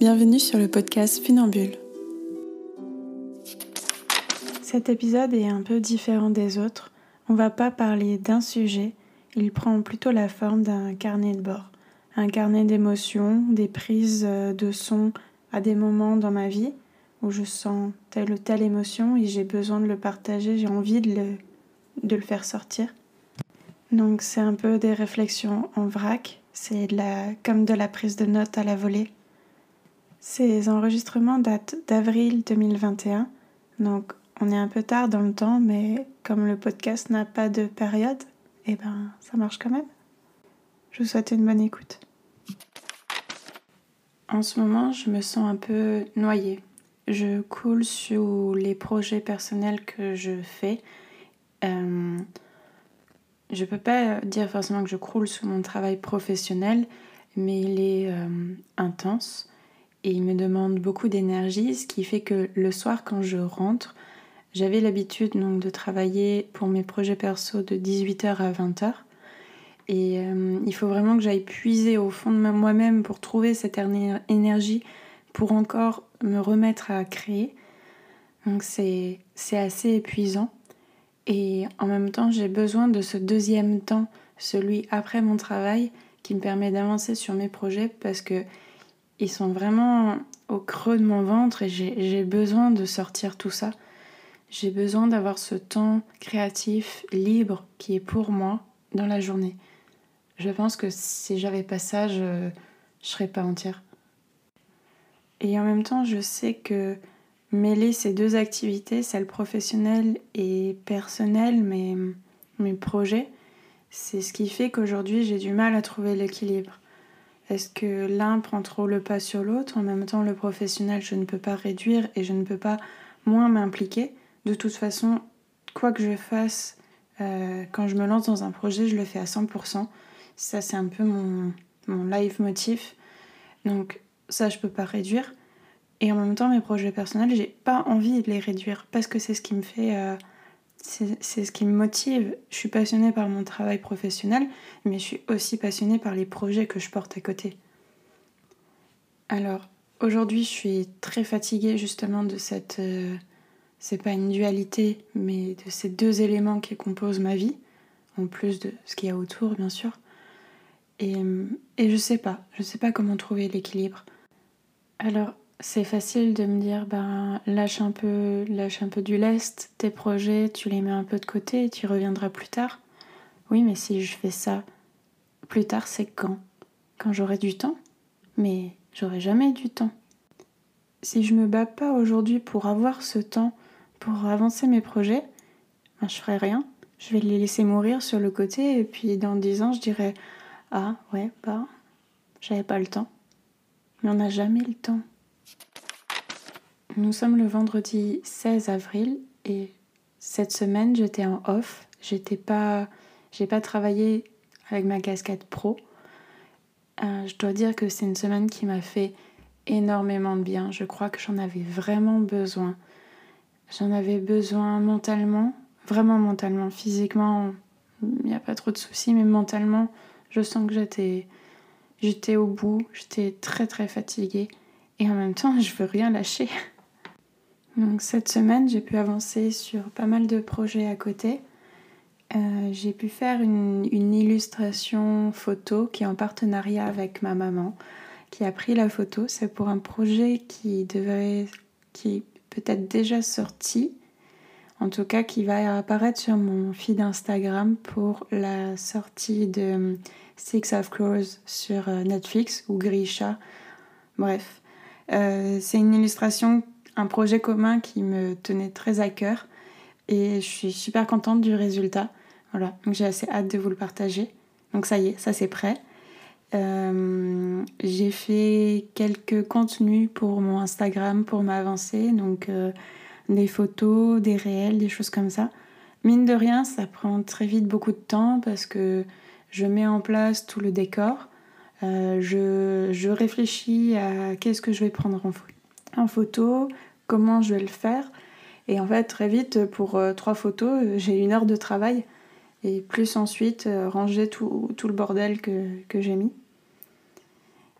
Bienvenue sur le podcast Funambule. Cet épisode est un peu différent des autres. On va pas parler d'un sujet, il prend plutôt la forme d'un carnet de bord. Un carnet d'émotions, des prises de son à des moments dans ma vie où je sens telle ou telle émotion et j'ai besoin de le partager, j'ai envie de le faire sortir. Donc c'est un peu des réflexions en vrac, c'est comme de la prise de notes à la volée. Ces enregistrements datent d'avril 2021, donc on est un peu tard dans le temps, mais comme le podcast n'a pas de période, eh ben ça marche quand même. Je vous souhaite une bonne écoute. En ce moment, je me sens un peu noyée je coule sur les projets personnels que je fais. Euh, je peux pas dire forcément que je croule sous mon travail professionnel, mais il est euh, intense et il me demande beaucoup d'énergie, ce qui fait que le soir quand je rentre, j'avais l'habitude donc de travailler pour mes projets perso de 18h à 20h. Et euh, il faut vraiment que j'aille puiser au fond de moi-même pour trouver cette énergie pour encore me remettre à créer. Donc c'est assez épuisant. Et en même temps, j'ai besoin de ce deuxième temps, celui après mon travail, qui me permet d'avancer sur mes projets parce que ils sont vraiment au creux de mon ventre et j'ai besoin de sortir tout ça. J'ai besoin d'avoir ce temps créatif, libre, qui est pour moi dans la journée. Je pense que si j'avais pas ça, je ne serais pas entière. Et en même temps, je sais que mêler ces deux activités, celle professionnelle et personnelle, mes, mes projets, c'est ce qui fait qu'aujourd'hui j'ai du mal à trouver l'équilibre. Est-ce que l'un prend trop le pas sur l'autre? En même temps, le professionnel, je ne peux pas réduire et je ne peux pas moins m'impliquer. De toute façon, quoi que je fasse, euh, quand je me lance dans un projet, je le fais à 100%. Ça, c'est un peu mon, mon live motif. Donc, ça je peux pas réduire. Et en même temps, mes projets personnels, j'ai pas envie de les réduire parce que c'est ce qui me fait. Euh, c'est ce qui me motive. Je suis passionnée par mon travail professionnel, mais je suis aussi passionnée par les projets que je porte à côté. Alors, aujourd'hui, je suis très fatiguée justement de cette. Euh, c'est pas une dualité, mais de ces deux éléments qui composent ma vie, en plus de ce qu'il y a autour, bien sûr. Et, et je sais pas, je sais pas comment trouver l'équilibre. Alors, c'est facile de me dire, ben, lâche un peu, lâche un peu du lest, tes projets, tu les mets un peu de côté et tu reviendras plus tard. Oui, mais si je fais ça plus tard, c'est quand? Quand j'aurai du temps? Mais j'aurai jamais du temps. Si je me bats pas aujourd'hui pour avoir ce temps, pour avancer mes projets, ben, je ferai rien. Je vais les laisser mourir sur le côté et puis dans dix ans, je dirai, ah ouais, bah, j'avais pas le temps. Mais on n'a jamais le temps. Nous sommes le vendredi 16 avril et cette semaine j'étais en off. J'étais pas, j'ai pas travaillé avec ma casquette pro. Euh, je dois dire que c'est une semaine qui m'a fait énormément de bien. Je crois que j'en avais vraiment besoin. J'en avais besoin mentalement, vraiment mentalement. Physiquement, il n'y a pas trop de soucis, mais mentalement, je sens que j'étais, j'étais au bout. J'étais très très fatiguée. Et en même temps, je veux rien lâcher. Donc cette semaine, j'ai pu avancer sur pas mal de projets à côté. Euh, j'ai pu faire une, illustration photo qui est en partenariat avec ma maman, qui a pris la photo. C'est pour un projet qui devrait, qui peut-être déjà sorti, en tout cas qui va apparaître sur mon feed Instagram pour la sortie de Six of Crows sur euh, Netflix ou Grisha. Bref, euh, c'est une illustration, un projet commun qui me tenait très à cœur et je suis super contente du résultat. Voilà, donc j'ai assez hâte de vous le partager. Donc ça y est, ça c'est prêt. Euh, j'ai fait quelques contenus pour mon Instagram pour m'avancer, donc euh, des photos, des réels, des choses comme ça. Mine de rien, ça prend très vite beaucoup de temps parce que je mets en place tout le décor. Euh, je, réfléchis à qu'est-ce que je vais prendre en, photo, comment je vais le faire. Et en fait, très vite, pour euh, trois photos, euh, j'ai une heure de travail. Et plus ensuite, ranger tout, le bordel que, j'ai mis.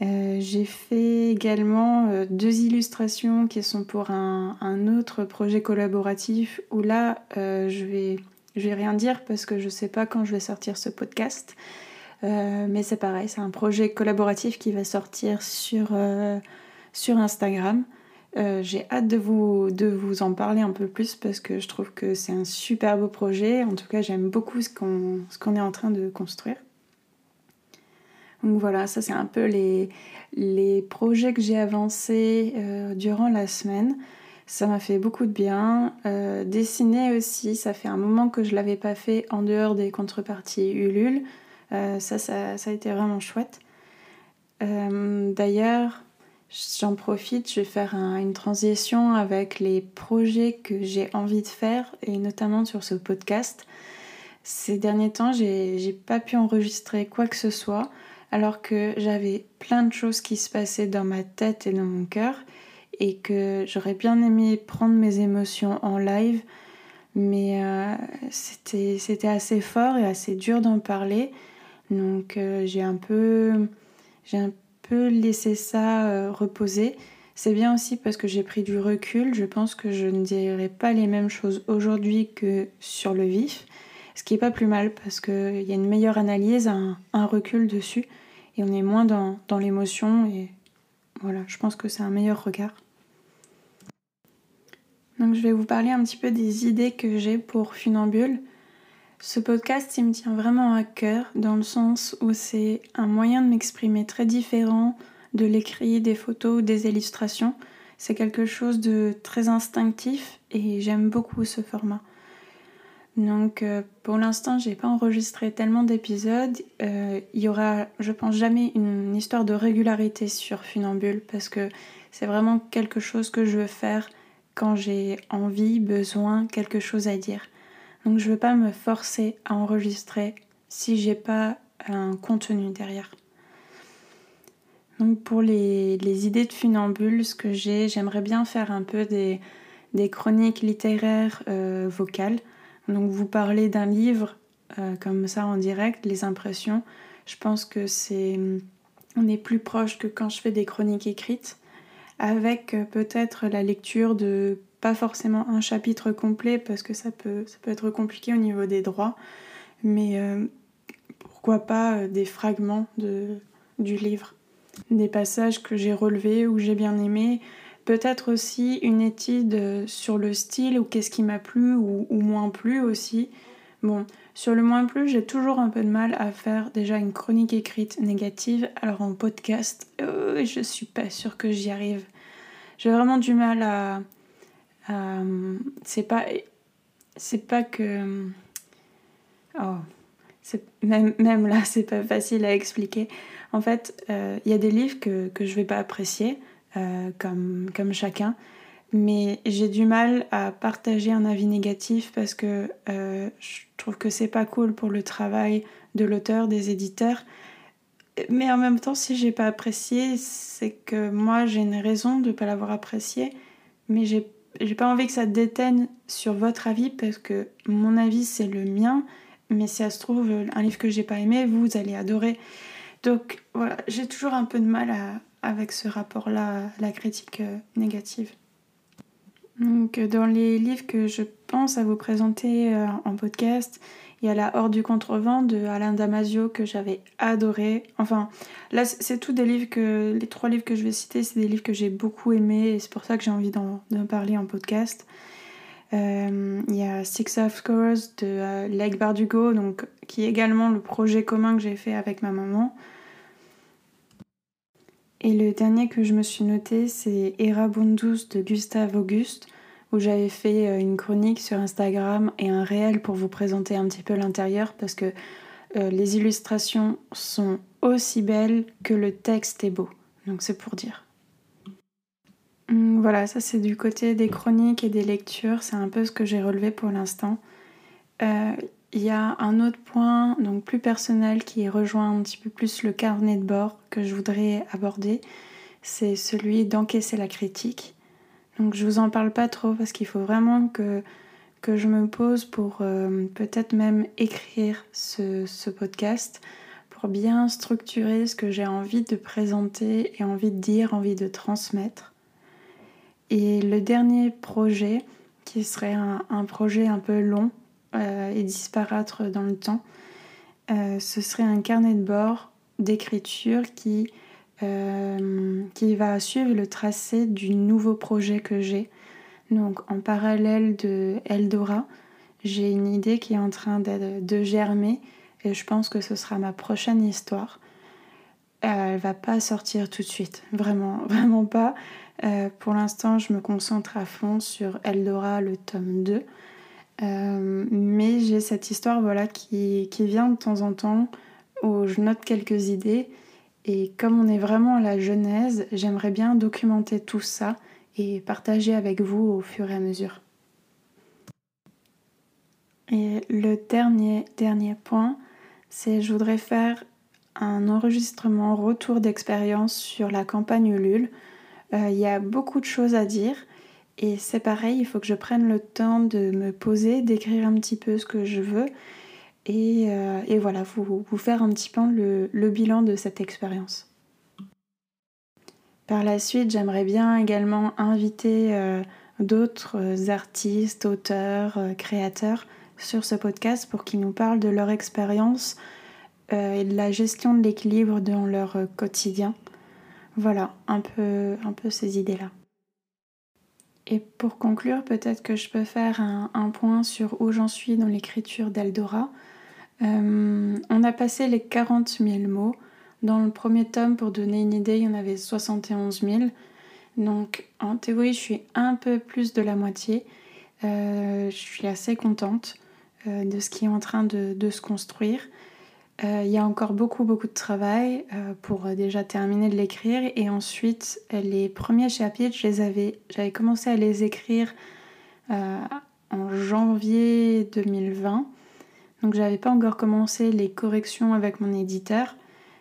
Euh, j'ai fait également euh, deux illustrations qui sont pour un, autre projet collaboratif où là je vais je vais rien dire parce que je sais pas quand je vais sortir ce podcast. mais c'est pareil, c'est un projet collaboratif qui va sortir sur, sur Instagram. J'ai hâte de vous, de vous en parler un peu plus parce que je trouve que c'est un super beau projet. En tout cas, j'aime beaucoup ce qu'on qu'on est en train de construire. Donc voilà, ça c'est un peu les, les projets que j'ai avancés euh, durant la semaine. Ça m'a fait beaucoup de bien. Euh, dessiner aussi, ça fait un moment que je l'avais pas fait en dehors des contreparties Ulule. Euh, ça, ça, ça, a été vraiment chouette. D'ailleurs, j'en profite, je vais faire une transition avec les projets que j'ai envie de faire et notamment sur ce podcast. Ces derniers temps, j'ai pas pu enregistrer quoi que ce soit alors que j'avais plein de choses qui se passaient dans ma tête et dans mon cœur et que j'aurais bien aimé prendre mes émotions en live, mais euh, c'était assez fort et assez dur d'en parler. Donc euh, j'ai un peu peu laissé ça euh, reposer. C'est bien aussi parce que j'ai pris du recul. Je pense que je ne dirai pas les mêmes choses aujourd'hui que sur le vif. Ce qui est pas plus mal parce qu'il y a une meilleure analyse, un recul dessus et on est moins dans, dans l'émotion et voilà, je pense que c'est un meilleur regard. Donc je vais vous parler un petit peu des idées que j'ai pour Funambule. Ce podcast, il me tient vraiment à cœur dans le sens où c'est un moyen de m'exprimer très différent de l'écrit, des photos, des illustrations. C'est quelque chose de très instinctif et j'aime beaucoup ce format. Donc euh, pour l'instant, j'ai pas enregistré tellement d'épisodes. Euh, il y aura, je pense, jamais une histoire de régularité sur Funambule parce que c'est vraiment quelque chose que je veux faire quand j'ai envie, besoin, quelque chose à dire. Donc je veux pas me forcer à enregistrer si j'ai pas un contenu derrière. Donc pour les, idées de funambule, ce que j'ai, j'aimerais bien faire un peu des, chroniques littéraires euh, vocales. Donc vous parlez d'un livre euh, comme ça en direct, les impressions, je pense que c'est on est plus proche que quand je fais des chroniques écrites, avec euh, peut-être la lecture de pas forcément un chapitre complet parce que ça peut, ça peut être compliqué au niveau des droits, mais euh, pourquoi pas des fragments de, du livre, des passages que j'ai relevés ou j'ai bien aimés, Peut-être aussi une étude euh, sur le style ou qu'est-ce qui m'a plu ou, moins plu aussi. Bon, sur le moins plu, j'ai toujours un peu de mal à faire déjà une chronique écrite négative. Alors en podcast, euh, je suis pas sûre que j'y arrive. J'ai vraiment du mal à. C'est pas. C'est pas que. Oh. Même, même là, c'est pas facile à expliquer. En fait, euh, il y a des livres que, que je vais pas apprécier. Euh, comme, comme chacun. Mais j'ai du mal à partager un avis négatif parce que euh, je trouve que c'est pas cool pour le travail de l'auteur, des éditeurs. Mais en même temps, si j'ai pas apprécié, c'est que moi j'ai une raison de pas l'avoir apprécié. Mais j'ai j'ai pas envie que ça déteigne sur votre avis parce que mon avis c'est le mien. Mais si ça se trouve, un livre que j'ai pas aimé, vous allez adorer. Donc voilà, j'ai toujours un peu de mal avec ce rapport-là la critique euh, négative. Donc, dans les livres que je pense à vous présenter euh, en podcast, il y a La Horde du Contrevent de Alain Damasio que j'avais adoré. Enfin, là, c'est tous des livres que. Les trois livres que je vais citer, c'est des livres que j'ai beaucoup aimés et c'est pour ça que j'ai envie d'en parler en podcast. Euh, il y a Six of Scores de euh, Leg Bardugo, qui est également le projet commun que j'ai fait avec ma maman. Et le dernier que je me suis noté, c'est Erabundus de Gustave Auguste, où j'avais fait euh, une chronique sur Instagram et un réel pour vous présenter un petit peu l'intérieur, parce que euh, les illustrations sont aussi belles que le texte est beau. Donc c'est pour dire. Voilà, ça c'est du côté des chroniques et des lectures, c'est un peu ce que j'ai relevé pour l'instant. Euh, il y a un autre point, donc plus personnel, qui rejoint un petit peu plus le carnet de bord que je voudrais aborder. C'est celui d'encaisser la critique. Donc je vous en parle pas trop parce qu'il faut vraiment que, je me pose pour euh, peut-être même écrire ce, podcast pour pour bien structurer ce que j'ai envie de présenter et envie de dire, envie de transmettre. Et le dernier projet, qui serait un, projet un peu long euh, et disparate dans le temps, euh, ce serait un carnet de bord d'écriture qui, euh, qui va suivre le tracé du nouveau projet que j'ai. Donc en parallèle de Eldora, j'ai une idée qui est en train de, germer et je pense que ce sera ma prochaine histoire. Euh, elle va pas sortir tout de suite, vraiment, vraiment pas. Euh, pour l'instant, je me concentre à fond sur Eldora, le tome 2. Euh, mais j'ai cette histoire voilà, qui, qui, vient de temps en temps où je note quelques idées. Et comme on est vraiment à la genèse, j'aimerais bien documenter tout ça et partager avec vous au fur et à mesure. Et le dernier, dernier point, c'est je voudrais faire un enregistrement retour d'expérience sur la campagne Ulule. Euh, il y a beaucoup de choses à dire et c'est pareil, il faut que je prenne le temps de me poser, d'écrire un petit peu ce que je veux et, euh, voilà, vous, vous, faire un petit peu le, bilan de cette expérience. Par la suite, j'aimerais bien également inviter euh, d'autres artistes, auteurs, créateurs sur ce podcast pour qu'ils nous parlent de leur expérience euh, et de la gestion de l'équilibre dans leur euh, quotidien. Voilà, un peu, un peu ces idées-là. Et pour conclure, peut-être que je peux faire un, point sur où j'en suis dans l'écriture d'Eldora. Euh, on a passé les 40 000 mots. Dans le premier tome, pour donner une idée, il y en avait 71 000. Donc en théorie, je suis un peu plus de la moitié. je suis assez contente. Euh, de ce qui est en train de, se construire. Euh, il y a encore beaucoup beaucoup de travail euh, pour déjà terminer de l'écrire et ensuite les premiers chapitres, je les avais, j'avais commencé à les écrire en janvier 2020. Donc j'avais pas encore commencé les corrections avec mon éditeur,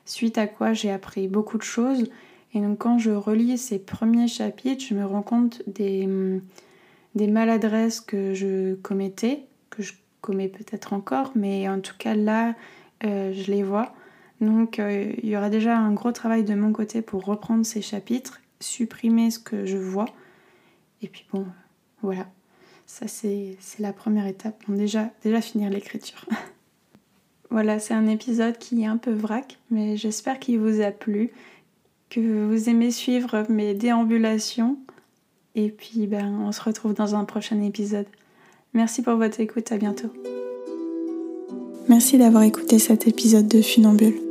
suite à quoi j'ai appris beaucoup de choses. Et donc quand je relis ces premiers chapitres, je me rends compte des, des maladresses que je commettais, que je commet peut-être encore, mais en tout cas là, euh, je les vois. Donc euh, il y aura déjà un gros travail de mon côté pour reprendre ces chapitres, supprimer ce que je vois. Et puis bon, voilà. Ça c'est la première étape. Déjà, déjà finir l'écriture. voilà, c'est un épisode qui est un peu vrac, mais j'espère qu'il vous a plu, que vous aimez suivre mes déambulations. Et puis ben, on se retrouve dans un prochain épisode. Merci pour votre écoute, à bientôt. Merci d'avoir écouté cet épisode de Funambule.